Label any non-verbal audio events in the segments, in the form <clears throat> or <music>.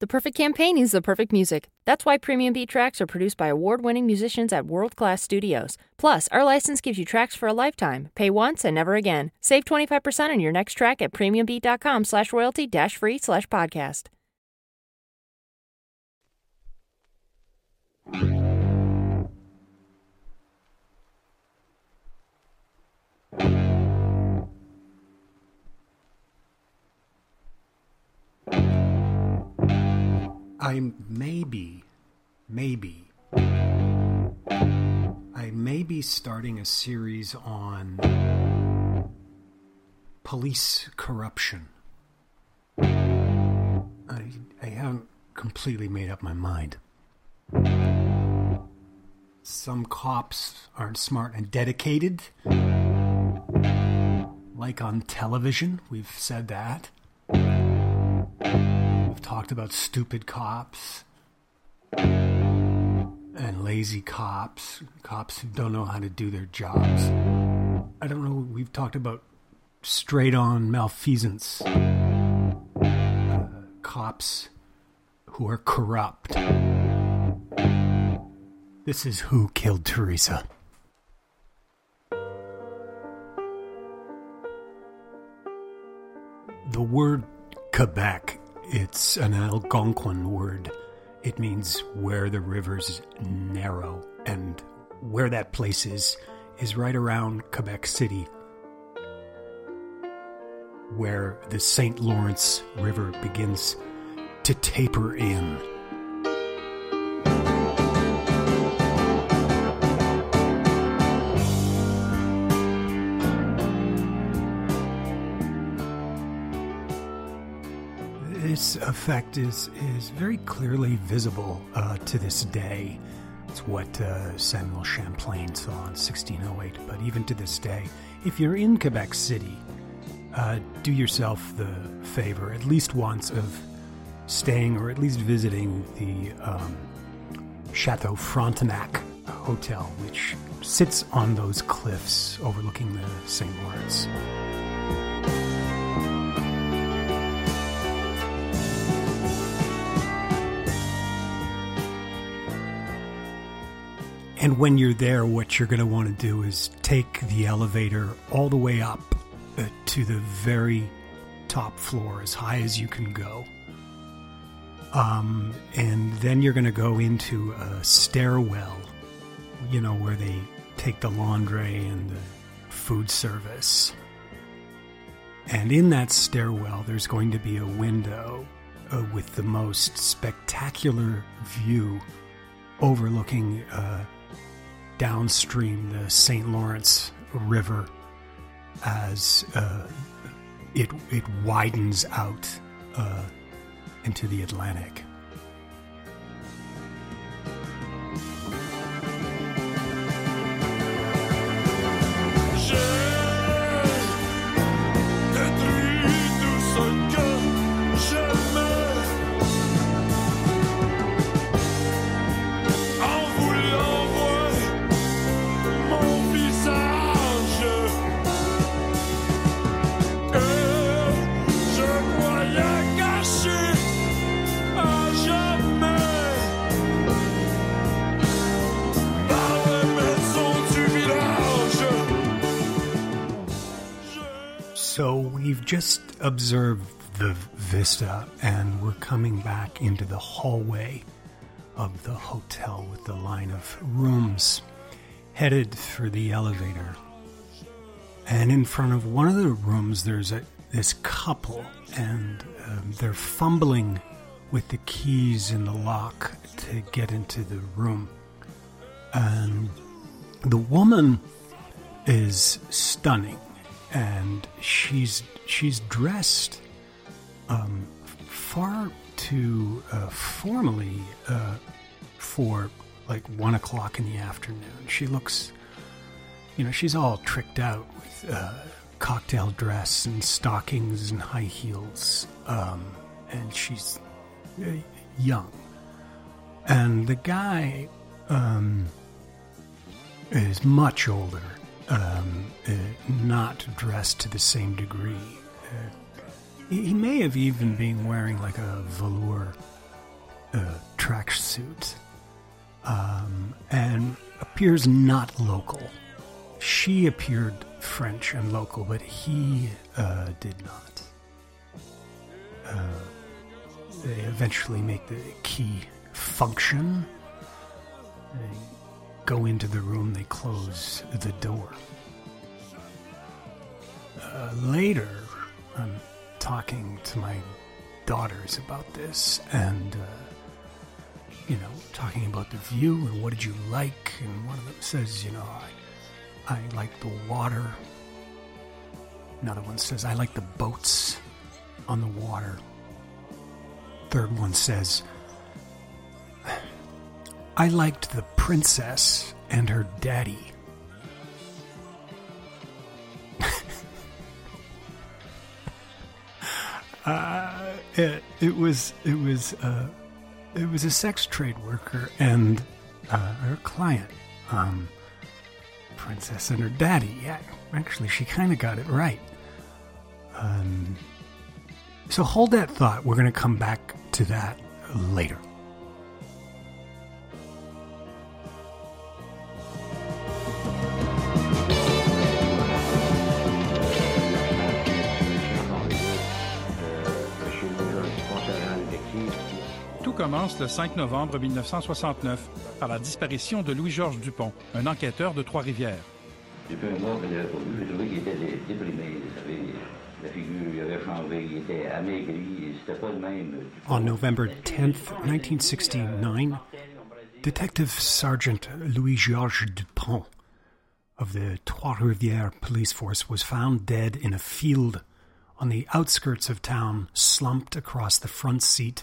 The perfect campaign is the perfect music. That's why Premium Beat tracks are produced by award winning musicians at world class studios. Plus, our license gives you tracks for a lifetime. Pay once and never again. Save 25% on your next track at premiumbeat.com slash royalty dash free slash podcast. I maybe, maybe, I may be starting a series on police corruption. I, I haven't completely made up my mind. Some cops aren't smart and dedicated. Like on television, we've said that. We've talked about stupid cops and lazy cops, cops who don't know how to do their jobs. I don't know, we've talked about straight on malfeasance, uh, cops who are corrupt. This is Who Killed Theresa. The word Quebec, it's an Algonquin word. It means where the rivers narrow, and where that place is, is right around Quebec City, where the St. Lawrence River begins to taper in. Effect is, is very clearly visible uh, to this day. It's what uh, Samuel Champlain saw in 1608. But even to this day, if you're in Quebec City, uh, do yourself the favor, at least once, of staying or at least visiting the um, Chateau Frontenac Hotel, which sits on those cliffs overlooking the St. Lawrence. And when you're there, what you're going to want to do is take the elevator all the way up uh, to the very top floor, as high as you can go. Um, and then you're going to go into a stairwell, you know, where they take the laundry and the food service. And in that stairwell, there's going to be a window uh, with the most spectacular view overlooking uh, downstream the St. Lawrence River as uh, it it widens out uh, into the Atlantic. Just observed the vista, and we're coming back into the hallway of the hotel with the line of rooms headed for the elevator. And in front of one of the rooms, there's a this couple, and um, they're fumbling with the keys in the lock to get into the room. And the woman is stunning and she's she's dressed um, far too uh, formally uh, for like one o'clock in the afternoon. She looks, you know, she's all tricked out with uh, cocktail dress and stockings and high heels, um, and she's uh, young. And the guy um, is much older, um, uh, not dressed to the same degree. Uh, he, may have even been wearing like a velour uh, tracksuit um, and appears not local. She appeared French and local, but he uh, did not. Uh, they eventually make the key function. Go into the room, they close the door. Uh, later, I'm talking to my daughters about this, and uh, you know, talking about the view and what did you like. And one of them says, you know, I, I like the water. Another one says, I like the boats on the water. Third one says, I liked the princess and her daddy. <laughs> uh, it, it was it was uh, it was a sex trade worker and uh, her client, um, princess and her daddy. Yeah, actually, she kind of got it right. Um, so hold that thought. We're going to come back to that later. Commence le 5 novembre 1969 par la disparition de Louis-Georges Dupont, un enquêteur de Trois-Rivières. J'ai fait un mort, j'ai trouvé qu'il était déprimé, vous savez. La figure avait changé, il était amaigri, c'était pas le même. On November 10th, 1969, Detective Sergeant Louis-Georges Dupont of the Trois-Rivières police force was found dead in a field on the outskirts of town, slumped across the front seat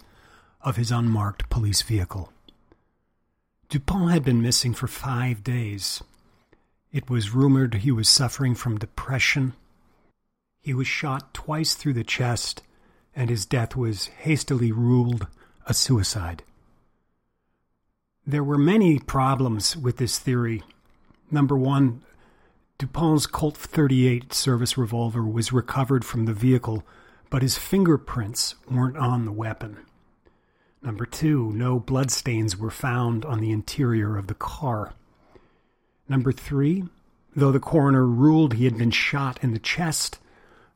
of his unmarked police vehicle. Dupont had been missing for five days. It was rumored he was suffering from depression. He was shot twice through the chest, and his death was hastily ruled a suicide. There were many problems with this theory. Number one, Dupont's Colt 38 service revolver was recovered from the vehicle, but his fingerprints weren't on the weapon. Number two, no bloodstains were found on the interior of the car. Number three, though the coroner ruled he had been shot in the chest,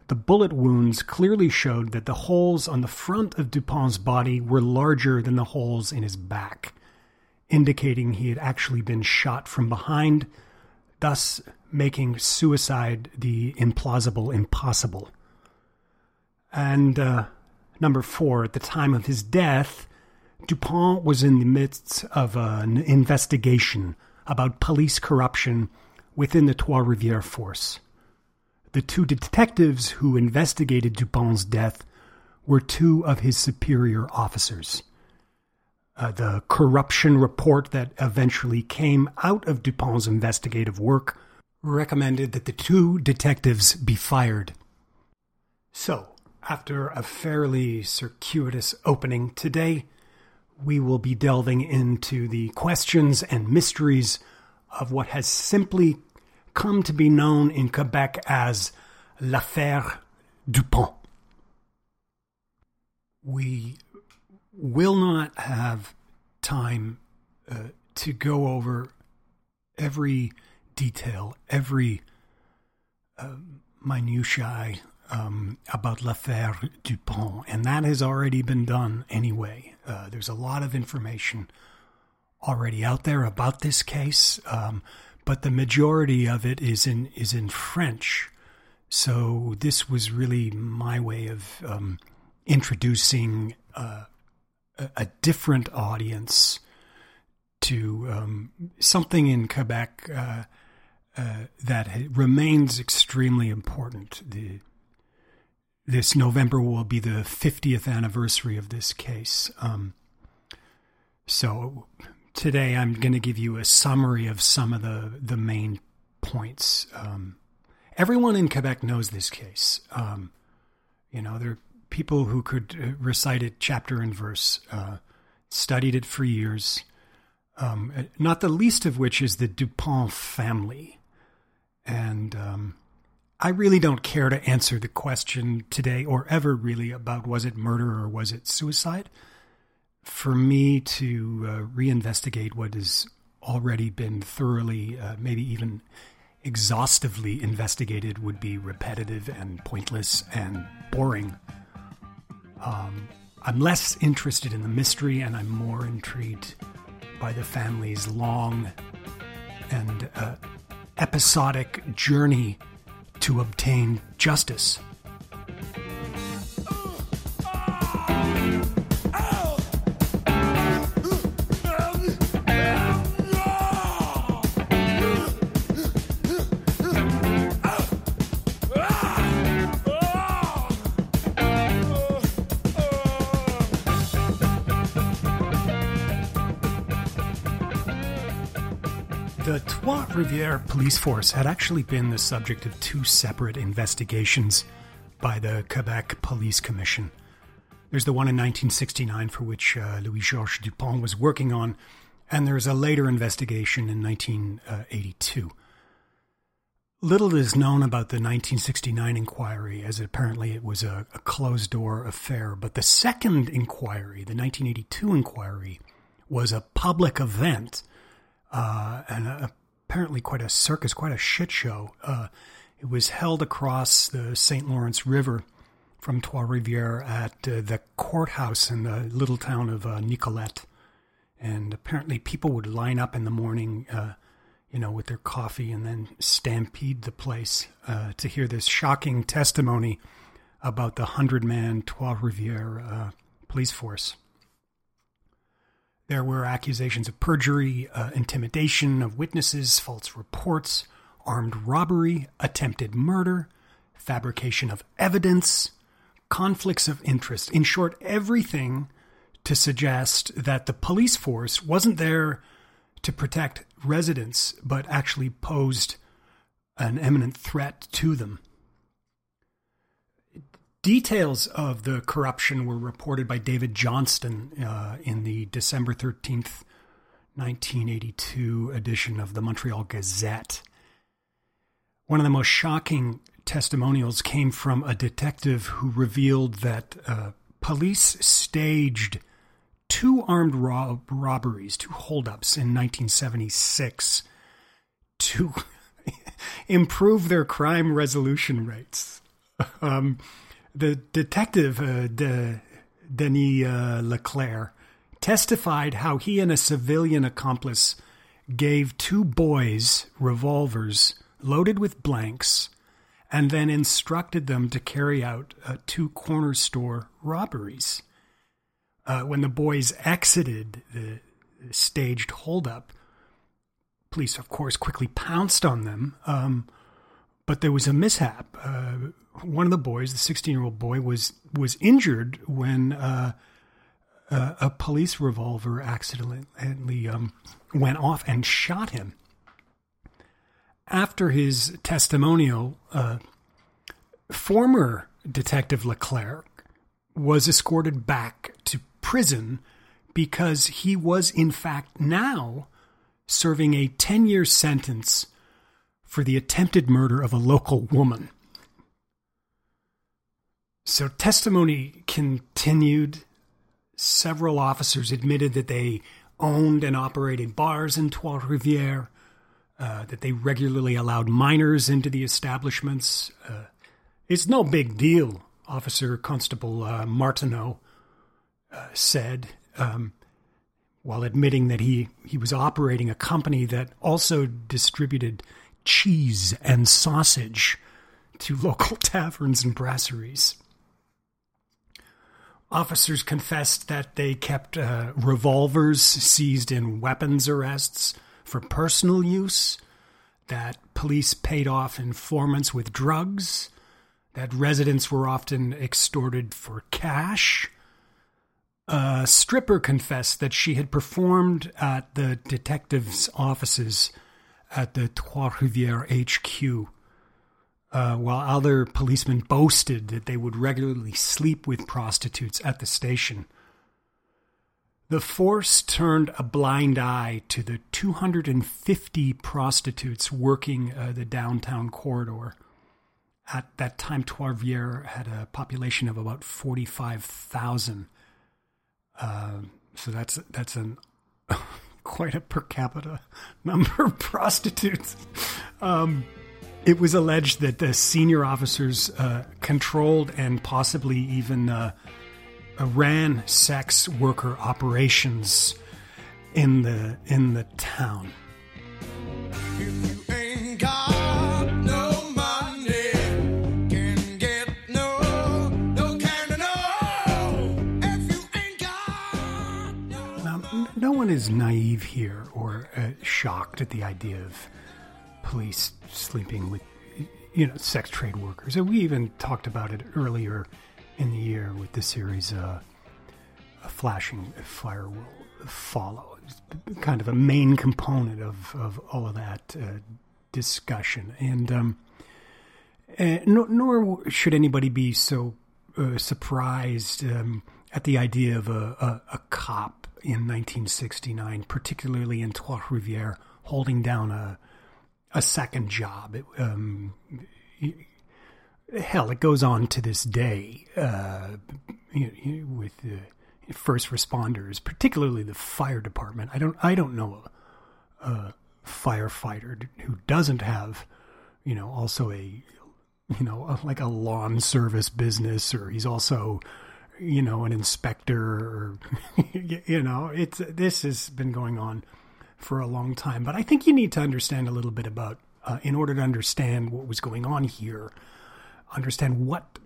the bullet wounds clearly showed that the holes on the front of Dupont's body were larger than the holes in his back, indicating he had actually been shot from behind, thus making suicide the implausible impossible. And uh, number four, at the time of his death, Dupont was in the midst of an investigation about police corruption within the Trois Rivières force. The two detectives who investigated Dupont's death were two of his superior officers. Uh, the corruption report that eventually came out of Dupont's investigative work recommended that the two detectives be fired. So, after a fairly circuitous opening today, we will be delving into the questions and mysteries of what has simply come to be known in Quebec as l'affaire Dupont. We will not have time uh, to go over every detail, every uh, minutiae um, about l'affaire Dupont, and that has already been done anyway. Uh, there's a lot of information already out there about this case, um, but the majority of it is in is in French. So this was really my way of um, introducing uh, a, a, different audience to um, something in Quebec uh, uh, that remains extremely important. The this November will be the 50th anniversary of this case. Um, so today I'm going to give you a summary of some of the, the main points. Um, everyone in Quebec knows this case. Um, you know, there are people who could uh, recite it chapter and verse, uh, studied it for years. Um, not the least of which is the Dupont family. And um, I really don't care to answer the question today or ever really about was it murder or was it suicide. For me to uh, reinvestigate what has already been thoroughly, uh, maybe even exhaustively investigated would be repetitive and pointless and boring. Um, I'm less interested in the mystery and I'm more intrigued by the family's long and uh, episodic journey to obtain justice. Trois Rivières police force had actually been the subject of two separate investigations by the Quebec Police Commission. There's the one in 1969 for which uh, Louis Georges Dupont was working on, and there's a later investigation in 1982. Little is known about the 1969 inquiry, as apparently it was a, a closed door affair, but the second inquiry, the 1982 inquiry, was a public event uh, and uh, apparently quite a circus, quite a shit show. Uh, it was held across the St. Lawrence River from Trois Rivières at uh, the courthouse in the little town of uh, Nicolet. And apparently, people would line up in the morning, uh, you know, with their coffee and then stampede the place to hear this shocking testimony about the 100 man Trois Rivières police force. There were accusations of perjury, uh, intimidation of witnesses, false reports, armed robbery, attempted murder, fabrication of evidence, conflicts of interest. In short, everything to suggest that the police force wasn't there to protect residents, but actually posed an imminent threat to them. Details of the corruption were reported by David Johnston uh, in the December 13th, 1982 edition of the Montreal Gazette. One of the most shocking testimonials came from a detective who revealed that uh, police staged two armed rob- robberies, two holdups in 1976 to <laughs> improve their crime resolution rates. Um, the detective, uh, De, Denis uh, Leclerc, testified how he and a civilian accomplice gave two boys revolvers loaded with blanks and then instructed them to carry out uh, two corner store robberies. Uh, when the boys exited the staged holdup, police, of course, quickly pounced on them. Um, but there was a mishap. Uh, one of the boys, the 16 year old boy, was was injured when uh, uh, a police revolver accidentally um, went off and shot him. After his testimonial, uh, former Detective Leclerc was escorted back to prison because he was, in fact, now serving a 10 year sentence for the attempted murder of a local woman. So testimony continued. Several officers admitted that they owned and operated bars in Trois Rivières, uh, that they regularly allowed minors into the establishments. Uh, it's no big deal, Officer Constable uh, Martineau uh, said, um, while admitting that he, he was operating a company that also distributed cheese and sausage to <laughs> local taverns and brasseries. Officers confessed that they kept uh, revolvers seized in weapons arrests for personal use, that police paid off informants with drugs, that residents were often extorted for cash. A stripper confessed that she had performed at the detectives' offices at the Trois Rivières HQ, uh, while other policemen boasted that they would regularly sleep with prostitutes at the station. The force turned a blind eye to the 250 prostitutes working uh, the downtown corridor. At that time, Trois had a population of about 45,000. Uh, so that's that's an <laughs> quite a per capita <laughs> number of prostitutes. Um, it was alleged that the senior officers uh, controlled and possibly even uh, ran sex worker operations in the in the town. no one is naive here or uh, shocked at the idea of police sleeping with, you know, sex trade workers. And we even talked about it earlier in the year with the series uh, a flashing fire will follow. It's kind of a main component of, of all of that uh, discussion. And um, uh, no, nor should anybody be so uh, surprised um, at the idea of a, a, a, cop in 1969, particularly in Trois Rivières, holding down a a second job. It, um, hell, it goes on to this day uh, with the first responders, particularly the fire department. I don't, I don't know a, a firefighter who doesn't have, you know, also a, you know, like a lawn service business, or he's also, you know, an inspector, or <laughs> you know, it's this has been going on for a long time. But I think you need to understand a little bit about, uh, in order to understand what was going on here understand what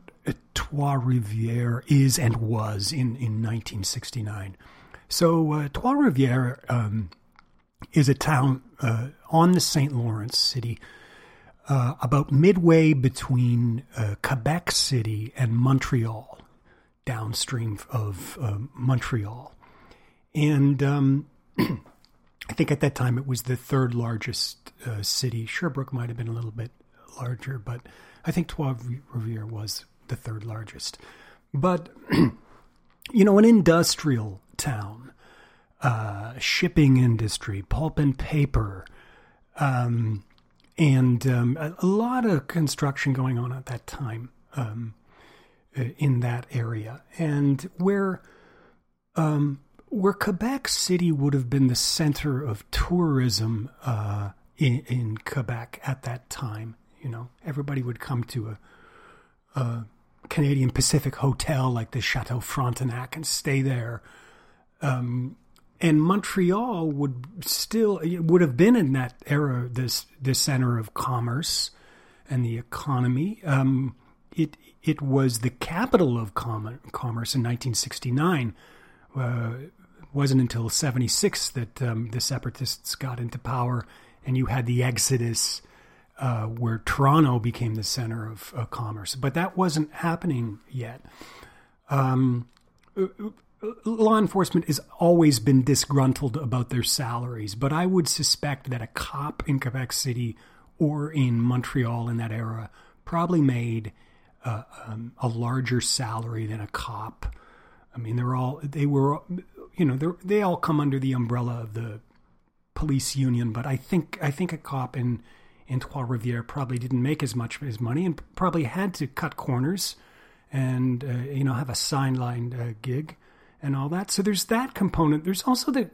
Trois Rivières is and was in, in 1969. So, uh, Trois Rivières um, is a town uh, on the St. Lawrence City, uh, about midway between uh, Quebec City and Montreal, downstream of uh, Montreal. And um, <clears throat> I think at that time it was the third largest uh, city. Sherbrooke might have been a little bit larger, but I think Trois Rivières was the third largest. But, <clears throat> you know, an industrial town, uh, shipping industry, pulp and paper, um, and um, a, a, lot of construction going on at that time um, uh, in that area. And where um, where Quebec City would have been the center of tourism uh, in, in Quebec at that time, you know, everybody would come to a, a Canadian Pacific hotel like the Chateau Frontenac and stay there. Um, and Montreal would still would have been in that era this this center of commerce and the economy. Um, it it was the capital of com- commerce in 1969. Uh, wasn't until 76 that um, the separatists got into power, and you had the exodus uh, where Toronto became the center of, of, commerce. But that wasn't happening yet. Um, law enforcement has always been disgruntled about their salaries, but I would suspect that a cop in Quebec City or in Montreal in that era probably made uh, um, a larger salary than a cop. I mean, they're all they were, you know, they all come under the umbrella of the police union, but I think I think a cop in in Trois Rivières probably didn't make as much as money and probably had to cut corners and uh, you know have a sideline uh, gig and all that. So there's that component. There's also the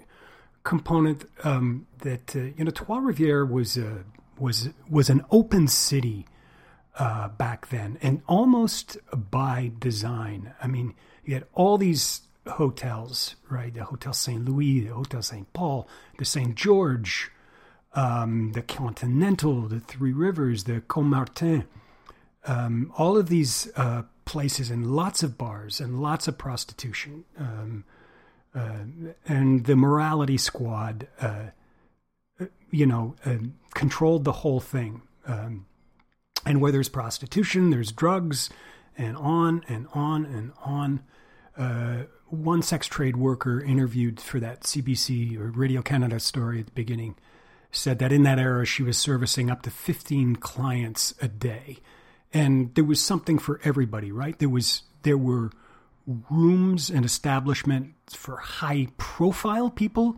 component um, that uh, you know Trois Rivières was uh, was was an open city uh, back then, and almost by design. I mean, you had all these hotels, right? The Hotel Saint Louis, the Hotel Saint Paul, the Saint George um, the Continental, the Three Rivers, the Comartin, um, all of these uh, places and lots of bars and lots of prostitution. Um, uh, and the morality squad, uh, you know, uh, controlled the whole thing. Um, And where there's prostitution, there's drugs, and on and on and on. Uh, one sex trade worker interviewed for that CBC or Radio Canada story at the beginning said that in that era she was servicing up to 15 clients a day and there was something for everybody right there was there were rooms and establishments for high profile people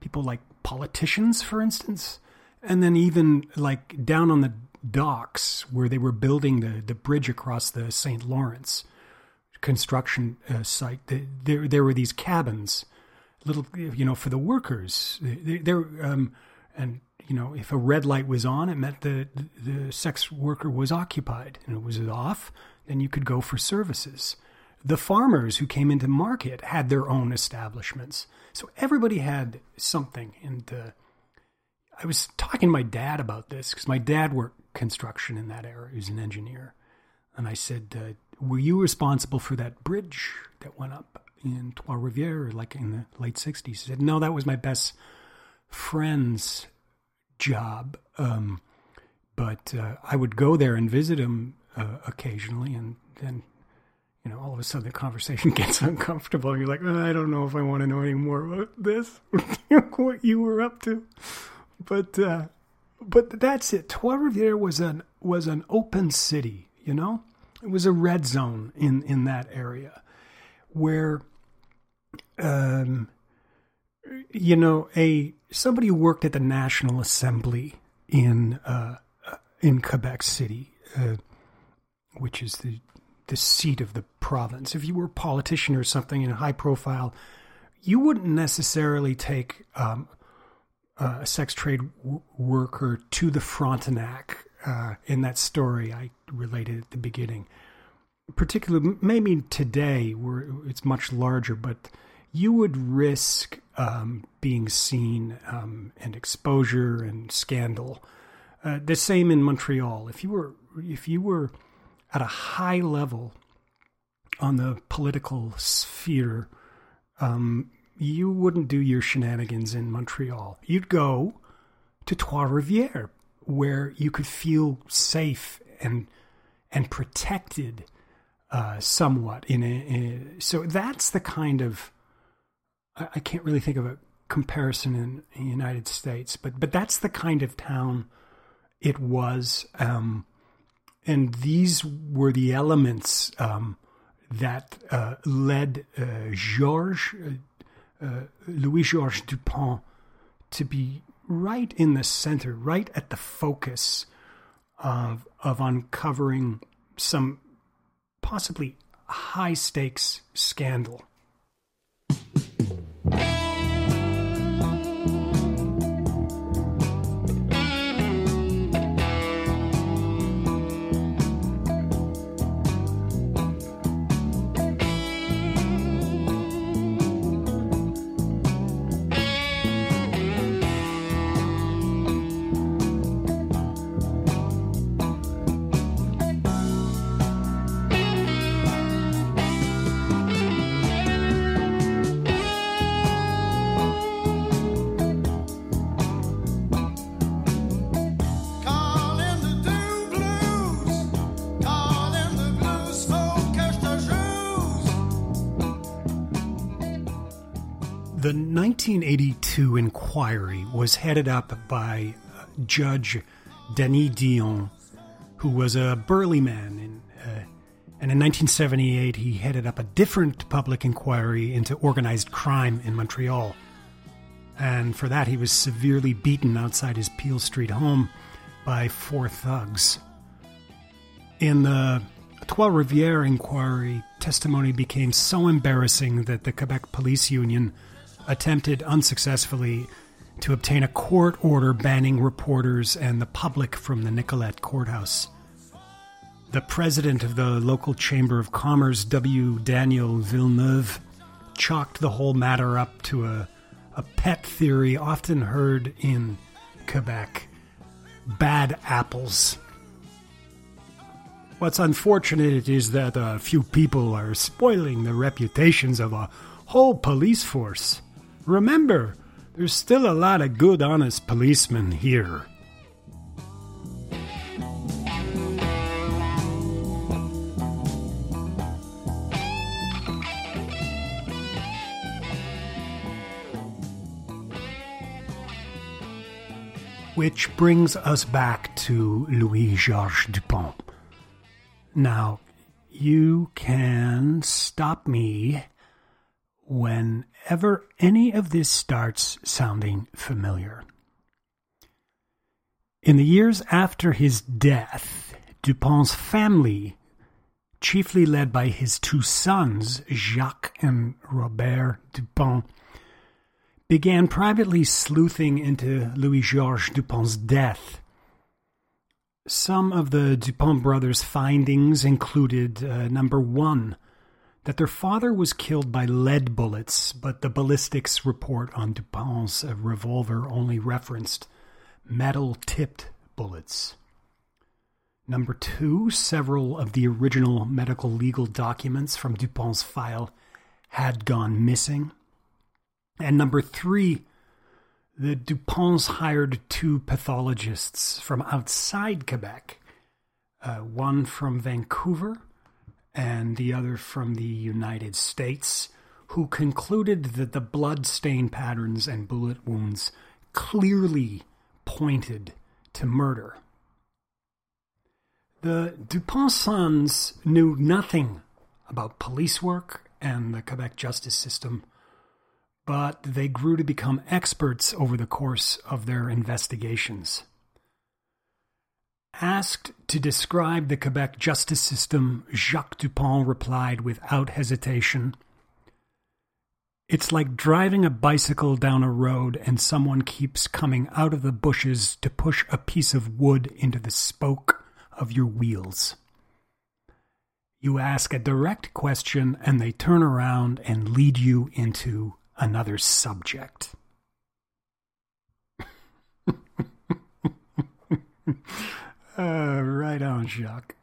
people like politicians for instance and then even like down on the docks where they were building the, the bridge across the St. Lawrence construction uh, site, the, there there were these cabins, little you know for the workers. There um, and you know if a red light was on, it meant the, the sex worker was occupied, and it was off, then you could go for services. The farmers who came into market had their own establishments, so everybody had something. And uh, I was talking to my dad about this because my dad worked construction in that era. He was an engineer. And I said, uh, Were you responsible for that bridge that went up in Trois Rivières, like in the late 60s? He said, No, that was my best friend's job. Um, but uh, I would go there and visit him uh, occasionally. And then, you know, all of a sudden the conversation <laughs> gets uncomfortable. And You're like, oh, I don't know if I want to know any more about this, <laughs> what you were up to. But, uh, but that's it. Trois Rivières was an was an open city. You know, it was a red zone in in that area where, um, you know, a somebody who worked at the National Assembly in uh, in Quebec City, uh, which is the the seat of the province. If you were a politician or something in a high profile, you wouldn't necessarily take um, uh, a sex trade w- worker to the Frontenac uh, in that story I related at the beginning. Particularly, maybe today where it's much larger, but you would risk um, being seen um, and exposure and scandal. Uh, the same in Montreal. If you were if you were at a high level on the political sphere, um, you wouldn't do your shenanigans in Montreal. You'd go to Trois Rivières, where you could feel safe and and protected uh, somewhat. In a, in a, so that's the kind of I, I can't really think of a comparison in, the United States, but but that's the kind of town it was, um, and these were the elements um, that uh, led uh, Georges uh, Louis Georges Dupont to be right in the center, right at the focus of of uncovering some possibly high stakes scandal. 1982 inquiry was headed up by uh, Judge Denis Dion, who was a burly man. In, uh, and in 1978, he headed up a different public inquiry into organized crime in Montreal. And for that, he was severely beaten outside his Peel Street home by four thugs. In the Trois Rivières inquiry, testimony became so embarrassing that the Quebec Police Union attempted unsuccessfully to obtain a court order banning reporters and the public from the Nicolet courthouse. The president of the local Chamber of Commerce, W. Daniel Villeneuve, chalked the whole matter up to a, a pet theory often heard in Quebec bad apples. What's unfortunate is that a few people are spoiling the reputations of a whole police force. Remember, there's still a lot of good, honest policemen here. Which brings us back to Louis Georges Dupont. Now, you can stop me whenever any of this starts sounding familiar. In the years after his death, Dupont's family, chiefly led by his two sons, Jacques and Robert Dupont, began privately sleuthing into Louis Georges Dupont's death some of the Dupont brothers' findings included uh, number one, that their father was killed by lead bullets, but the ballistics report on Dupont's uh, revolver only referenced metal tipped bullets. Number two, several of the original medical legal documents from Dupont's file had gone missing. And number three, the Duponts hired two pathologists from outside Quebec, uh, one from Vancouver and the other from the United States, who concluded that the blood stain patterns and bullet wounds clearly pointed to murder. The Dupont sons knew nothing about police work and the Quebec justice system but they grew to become experts over the course of their investigations. Asked to describe the Quebec justice system, Jacques Dupont replied without hesitation It's like driving a bicycle down a road and someone keeps coming out of the bushes to push a piece of wood into the spoke of your wheels. You ask a direct question and they turn around and lead you into another subject. <laughs> uh, right on, Jacques.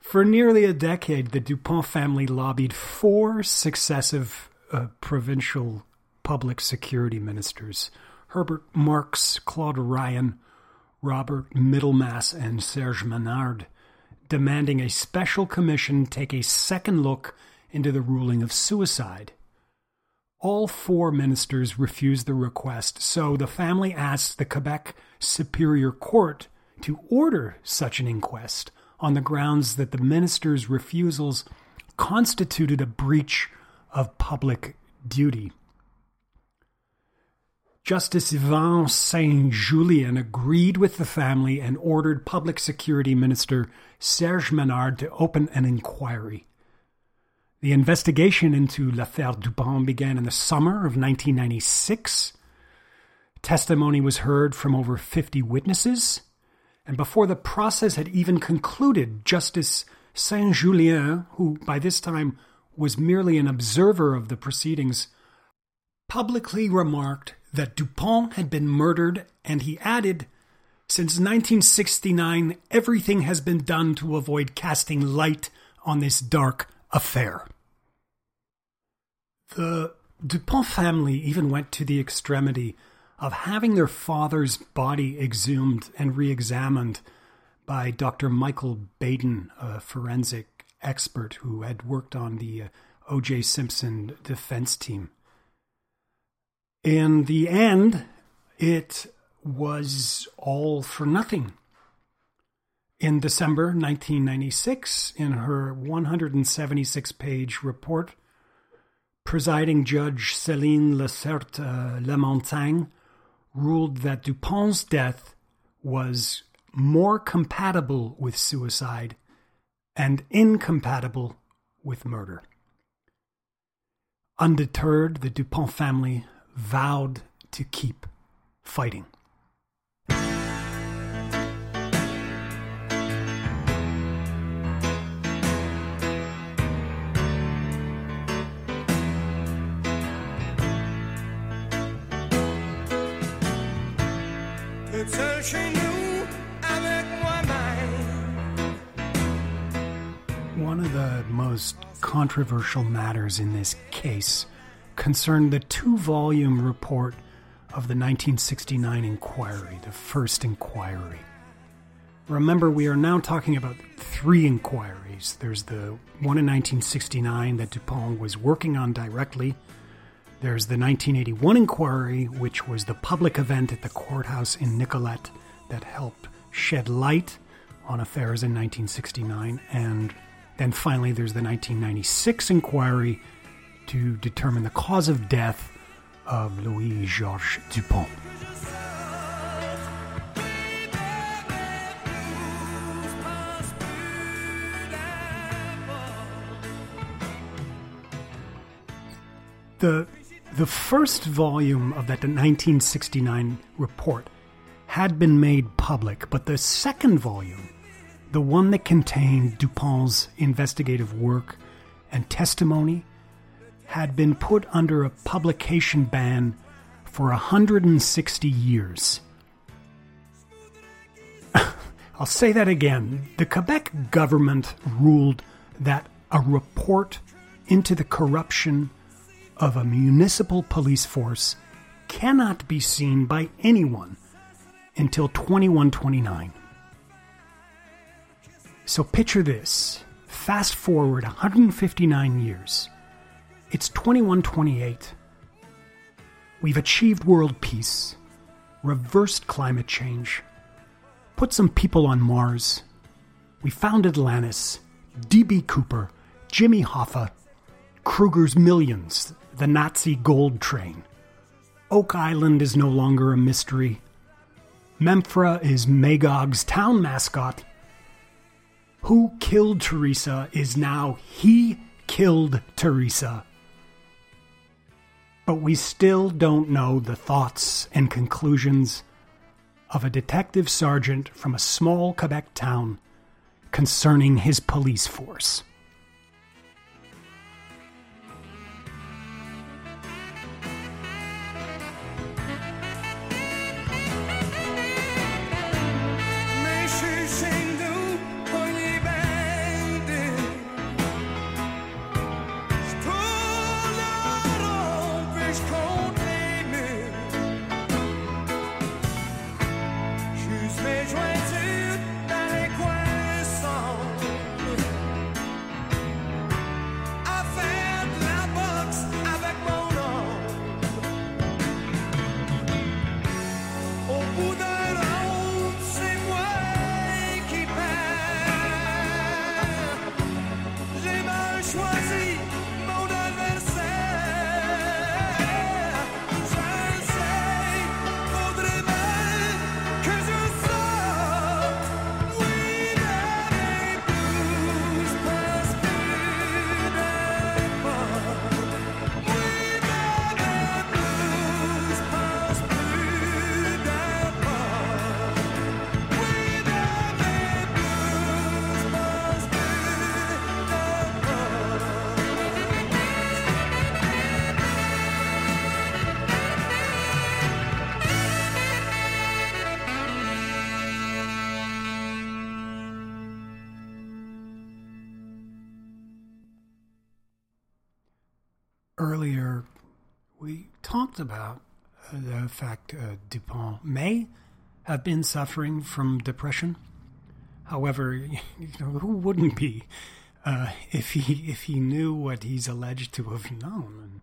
For nearly a decade, the Dupont family lobbied four successive uh, provincial public security ministers Herbert Marx, Claude Ryan, Robert Middlemiss, and Serge Menard, demanding a special commission take a second look into the ruling of suicide all four ministers refused the request, so the family asked the Quebec Superior Court to order such an inquest on the grounds that the ministers' refusals constituted a breach of public duty. Justice Yvan Saint Julien agreed with the family and ordered Public Security Minister Serge Menard to open an inquiry. The investigation into L'Affaire Dupont began in the summer of 1996. Testimony was heard from over 50 witnesses, and before the process had even concluded, Justice Saint Julien, who by this time was merely an observer of the proceedings, publicly remarked that Dupont had been murdered, and he added, Since 1969, everything has been done to avoid casting light on this dark affair. The Dupont family even went to the extremity of having their father's body exhumed and re examined by Dr. Michael Baden, a forensic expert who had worked on the uh, O.J. Simpson defense team. In the end, it was all for nothing. In December 1996, in her 176 page report, presiding judge Céline Lacerte uh, Lamontagne ruled that Dupont's death was more compatible with suicide and incompatible with murder. Undeterred, the Dupont family vowed to keep fighting. Controversial matters in this case concerned the two volume report of the 1969 inquiry, the first inquiry. Remember, we are now talking about three inquiries. There's the one in 1969 that Dupont was working on directly, There's the 1981 inquiry, which was the public event at the courthouse in Nicolet that helped shed light on affairs in 1969. And then finally, there's the 1996 inquiry to determine the cause of death of Louis Georges Dupont. The, the first volume of that 1969 report had been made public, but the second volume, the one that contained Dupont's investigative work and testimony, had been put under a publication ban for 160 years. <laughs> I'll say that again. The Quebec government ruled that a report into the corruption of a municipal police force cannot be seen by anyone until 2129. So picture this. Fast forward 159 years. It's 2128. We've achieved world peace, reversed climate change, put some people on Mars. We found Atlantis, D.B. Cooper, Jimmy Hoffa, Kruger's Millions, the Nazi gold train. Oak Island is no longer a mystery. Memphra is Magog's town mascot. Who killed Theresa is now he killed Theresa. But we still don't know the thoughts and conclusions of a detective sergeant from a small Quebec town concerning his police force. Earlier, we talked about uh, the fact uh, Dupont may have been suffering from depression. However, <laughs> you know, who wouldn't be uh, if he if he knew what he's alleged to have known?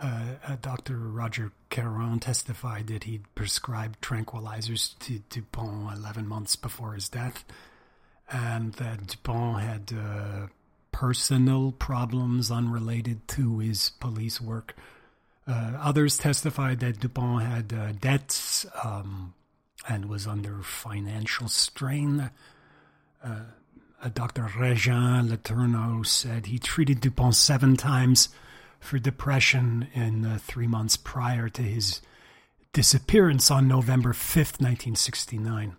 And uh, Dr. Roger Caron testified that he'd prescribed tranquilizers to Dupont 11 months before his death, and that Dupont had uh, personal problems unrelated to his police work. Uh, others testified that Dupont had uh, debts um, and was under financial strain. Uh, Dr. Régent Letourneau said he treated Dupont seven times for depression in three months prior to his disappearance on November 5th, 1969.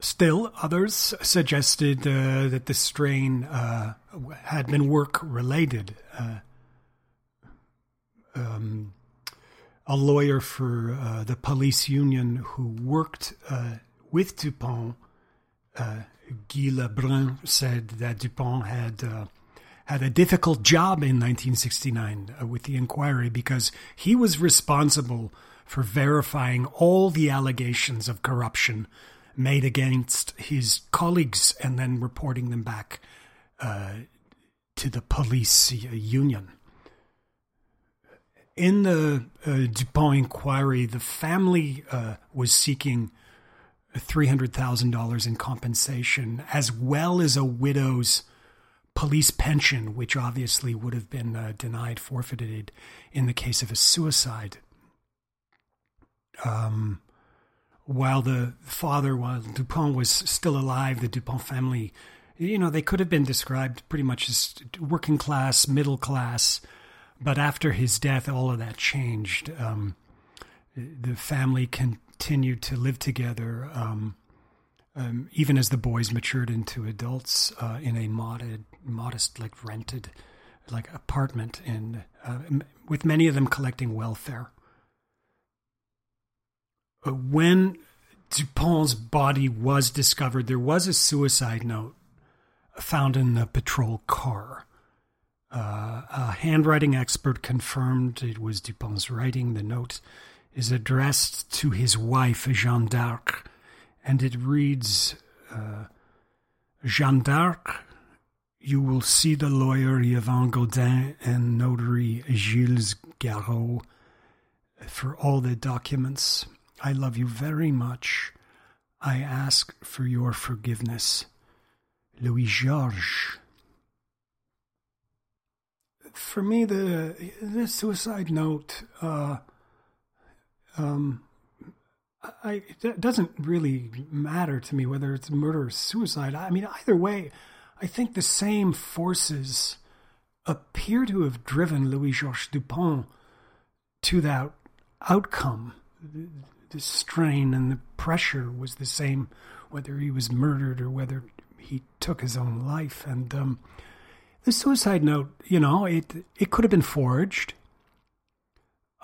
Still, others suggested uh, that the strain uh, had been work related. Uh, um, a lawyer for uh, the police union who worked uh, with Dupont, uh, Guy Lebrun, said that Dupont had had a difficult job in 1969 with the inquiry because he was responsible for verifying all the allegations of corruption made against his colleagues and then reporting them back uh, to the police union. in the uh, Dupont inquiry, the family uh, was seeking $300,000 in compensation, as well as a widow's police pension, which obviously would have been uh, denied, forfeited in the case of a suicide. Um, while the father, while Dupont was still alive, the Dupont family, you know, they could have been described pretty much as working class, middle class. But after his death, all of that changed. Um, the family continued to live together, um, um, even as the boys matured into adults uh, in a modest, modest, like rented, like apartment, in uh, with many of them collecting welfare. Uh, when Dupont's body was discovered, there was a suicide note found in the patrol car. Uh, a handwriting expert confirmed it was Dupont's writing. The note is addressed to his wife, Jeanne d'Arc, and it reads uh, Jeanne d'Arc, you will see the lawyer Yvan Godin and notary Gilles Garot for all the documents. I love you very much. I ask for your forgiveness. Louis Georges. For me, the the suicide note, uh, um, I it doesn't really matter to me whether it's murder or suicide. I mean, either way, I think the same forces appear to have driven Louis Georges Dupont to that outcome the strain and the pressure was the same, whether he was murdered or whether he took his own life. And um, the suicide note, you know, it it could have been forged.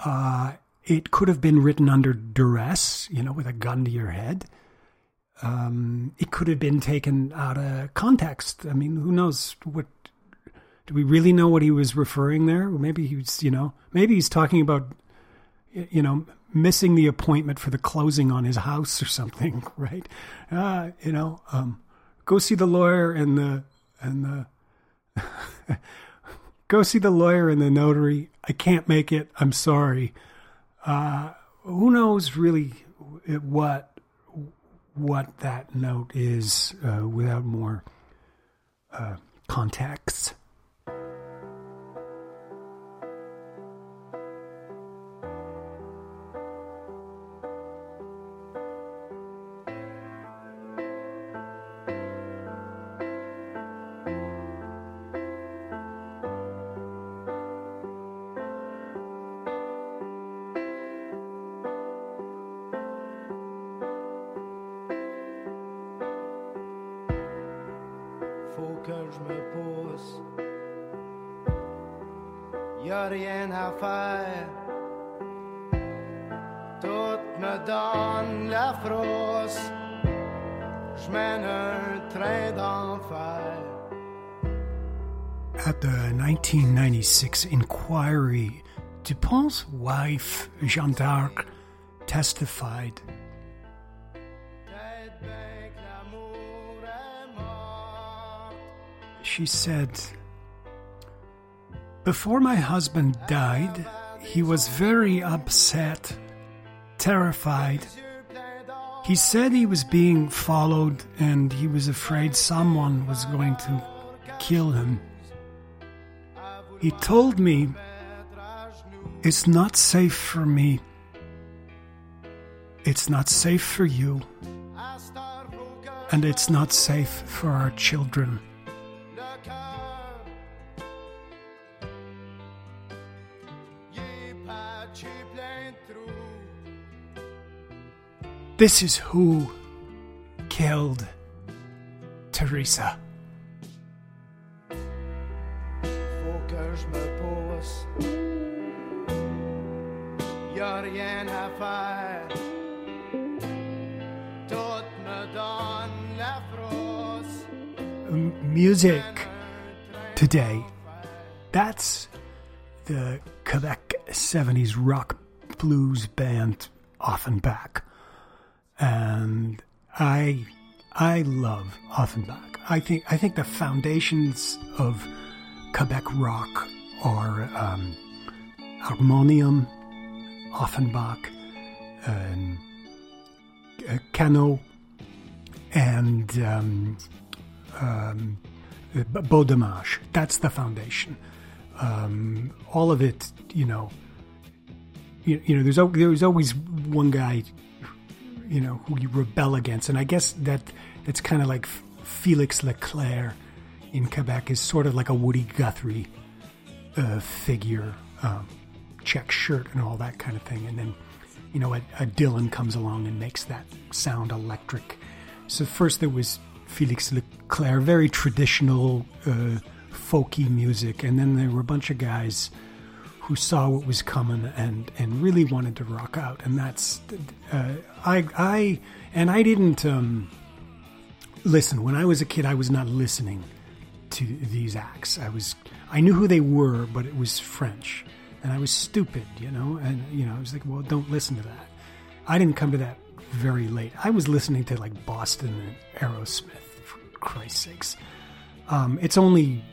Uh, it could have been written under duress, you know, with a gun to your head. Um, it could have been taken out of context. I mean, who knows what? Do we really know what he was referring there? maybe he was, you know, maybe he's talking about, you know, missing the appointment for the closing on his house or something, <laughs> right? Uh, you know, um, go see the lawyer and the and the <laughs> go see the lawyer and the notary. I can't make it. I'm sorry. Uh, who knows really what what that note is uh, without more uh, context. At the 1996 inquiry, Dupont's wife, Jeanne d'Arc, testified. She said, Before my husband died, he was very upset, terrified. He said he was being followed and he was afraid someone was going to kill him. He told me it's not safe for me. It's not safe for you. And it's not safe for our children. This is who killed Theresa. rien à faire. Tout me donne la frousse. Music today. That's the Quebec 70s rock blues band Offenbach. And I I love Offenbach. I think I think the foundations of Quebec rock are um, Harmonium, Offenbach, um, uh, Cano, and um, um, Beau Dommage. That's the foundation. Um, all of it, you know, you, you know, there's there's always one guy, you know, who you rebel against, and I guess that that's kind of like Felix Leclerc in Quebec is sort of like a Woody Guthrie uh, figure, um, check shirt and all that kind of thing, and then you know a, a Dylan comes along and makes that sound electric. So first there was Felix Leclerc, very traditional uh, folky music, and then there were a bunch of guys who saw what was coming and and really wanted to rock out, and that's uh, I I and I didn't um, listen when I was a kid. I was not listening to these acts. I was I knew who they were, but it was French, and I was stupid, you know. And you know, I was like, well, don't listen to that. I didn't come to that very late. I was listening to like Boston and Aerosmith, for Christ's sakes. Um, it's only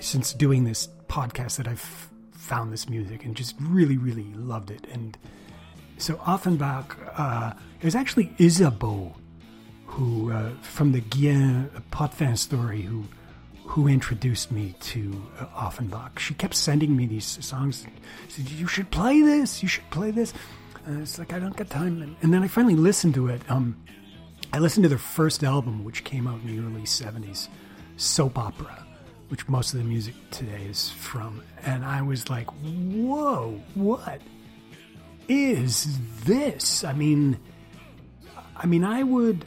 since doing this podcast that I've found this music and just really, really loved it. And so Offenbach, uh, it was actually Isabeau who, uh, from the Guillain Potvin story, who who introduced me to uh, Offenbach. She kept sending me these songs. She said, "You should play this. You should play this." And it's like I don't get time. And then I finally listened to it. Um, I listened to their first album, which came out in the early '70s, Soap Opera which most of the music today is from. And I was like, whoa, what is this? I mean, I mean, I would,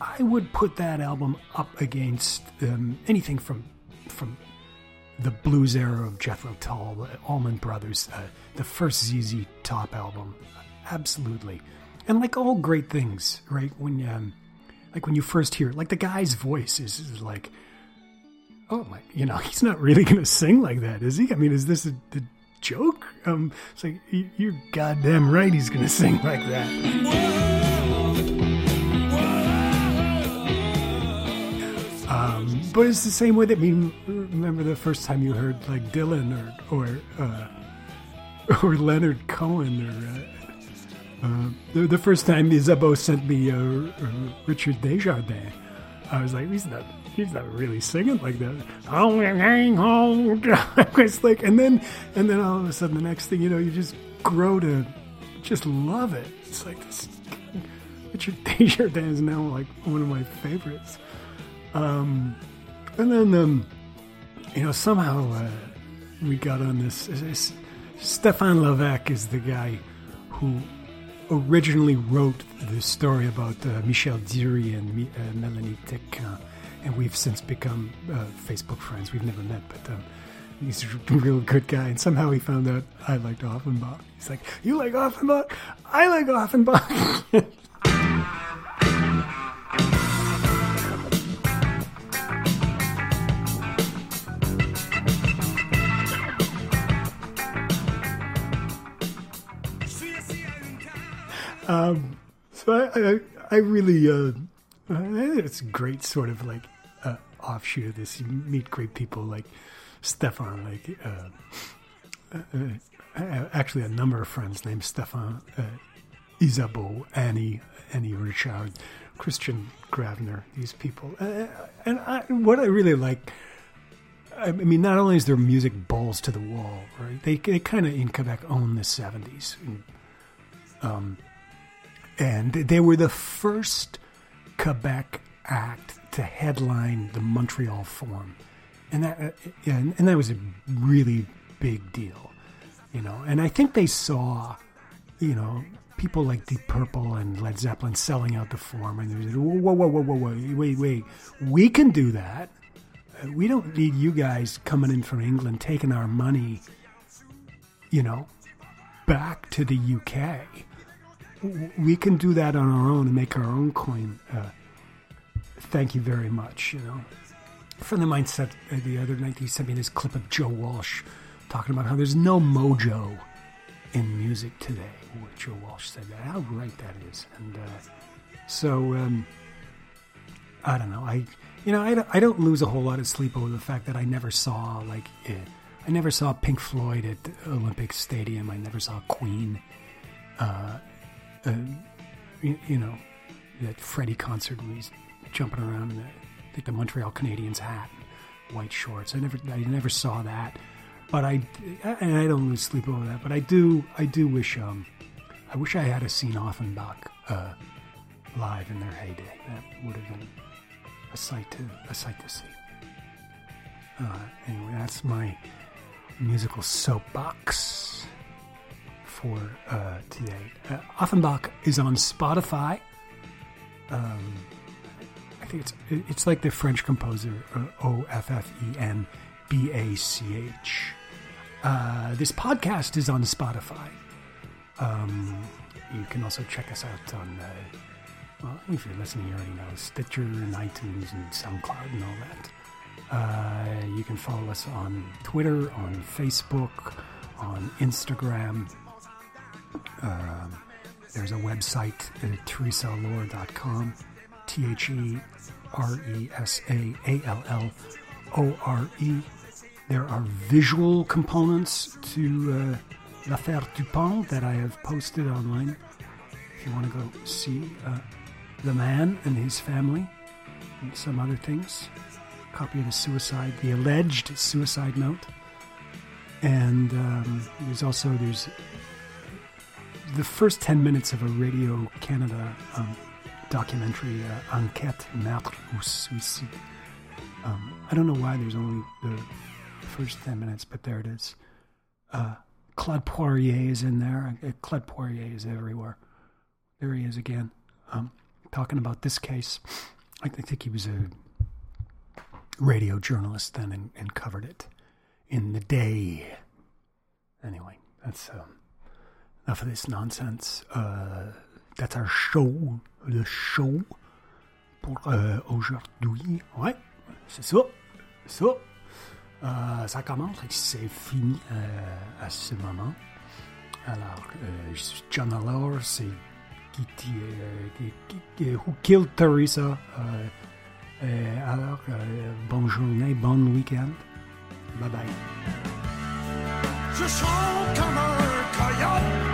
I would put that album up against um, anything from, from the blues era of Jethro Tull, the Allman Brothers, uh, the first ZZ Top album, absolutely. And like all great things, right? When, um, like when you first hear it, like the guy's voice is, is like, oh my, you know, <laughs> he's not really going to sing like that, is he? I mean, is this a, a joke? Um, it's like, you're goddamn right he's going <laughs> to sing like that. Um, but it's the same way that, I mean, remember the first time you heard like Dylan or, or, uh, <laughs> or Leonard Cohen or, uh, uh, the, the, first time Isabeau sent me uh, uh, Richard Desjardins, I was like, he's not he's not really singing like that. Oh, <laughs> it's like, and then, and then all of a sudden, the next thing you know, you just grow to just love it. It's like this. Richard <laughs> Desjardins is now like one of my favorites. Um, and then, um, you know, somehow uh, we got on this. Stéphane Lévesque is the guy who originally wrote the story about uh, Michel Dury and uh, Melanie Tequin and we've since become uh, Facebook friends. We've never met, but um, he's a <laughs> real good guy. And somehow he found out I liked Offenbach. He's like, "You like Offenbach? I like Offenbach." <laughs> um, so I, I, I really, uh, it's great, sort of like offshoot of this. You meet great people like Stefan, like uh, uh, uh, actually a number of friends named Stefan, uh, Isabeau, Annie, Annie Richard, Christian Gravner, these people. Uh, and I, what I really like, I mean, not only is their music balls to the wall, right? They, they kind of in Quebec own the 70s. And, um, and they were the first Quebec act to headline the Montreal Forum, and that uh, and, and that was a really big deal, you know. And I think they saw, you know, people like Deep Purple and Led Zeppelin selling out the Forum, and they said, "Whoa, whoa, whoa, whoa, whoa, wait, wait, we can do that. Uh, we don't need you guys coming in from England taking our money, you know, back to the UK." We can do that on our own and make our own coin uh, thank you very much. You know, a friend of mine said the other night he sent me this clip of Joe Walsh talking about how there's no mojo in music today. Joe Walsh said that. How right that is, and uh, so um, I don't know. I you know I I don't lose a whole lot of sleep over the fact that I never saw like. Uh, I never saw Pink Floyd at the Olympic Stadium. I never saw Queen. Uh, uh, you, you, know, that Freddie concert he's jumping around in the, I think the Montreal Canadiens hat, and white shorts. I never, I never saw that. But I, and I don't lose sleep over that. But I do, I do wish, um, I wish I had a seen Offenbach uh, live in their heyday. That would have been a sight to, a sight to see. Uh, anyway, that's my musical soapbox for uh, today. Uh, Offenbach is on Spotify. Um, it's it's like the French composer uh, O F F E N B A C H. Uh, this podcast is on Spotify. Um, you can also check us out on, uh, well, if you're listening, you already know Stitcher and iTunes and SoundCloud and all that. Uh, you can follow us on Twitter, on Facebook, on Instagram. Um, there's a website at theresaallore.com. T H E R E S A A L L O R E. There are visual components to uh, L'Affaire Dupont that I have posted online. If you want to go see uh, the man and his family and some other things copy of the suicide, the alleged suicide note. And um, there's also there's the first ten minutes of a Radio Canada um, documentary, uh, Enquête Meurtre ou Suicide. Um, I don't know why there's only the first ten minutes, but there it is. Uh, Claude Poirier is in there. Uh, Claude Poirier is everywhere. There he is again, um, talking about this case. I think he was a radio journalist then and, and covered it in the day. Anyway, that's um, enough of this nonsense. Uh, that's our show, le show pour euh, aujourd'hui. Ouais, c'est ça, ça. Euh, ça commence et c'est fini euh, à ce moment. Alors, je suis John Allor, c'est qui, Who Killed Teresa. Alors, bonne journée, bon week-end. Bye bye. Je comme un coyote.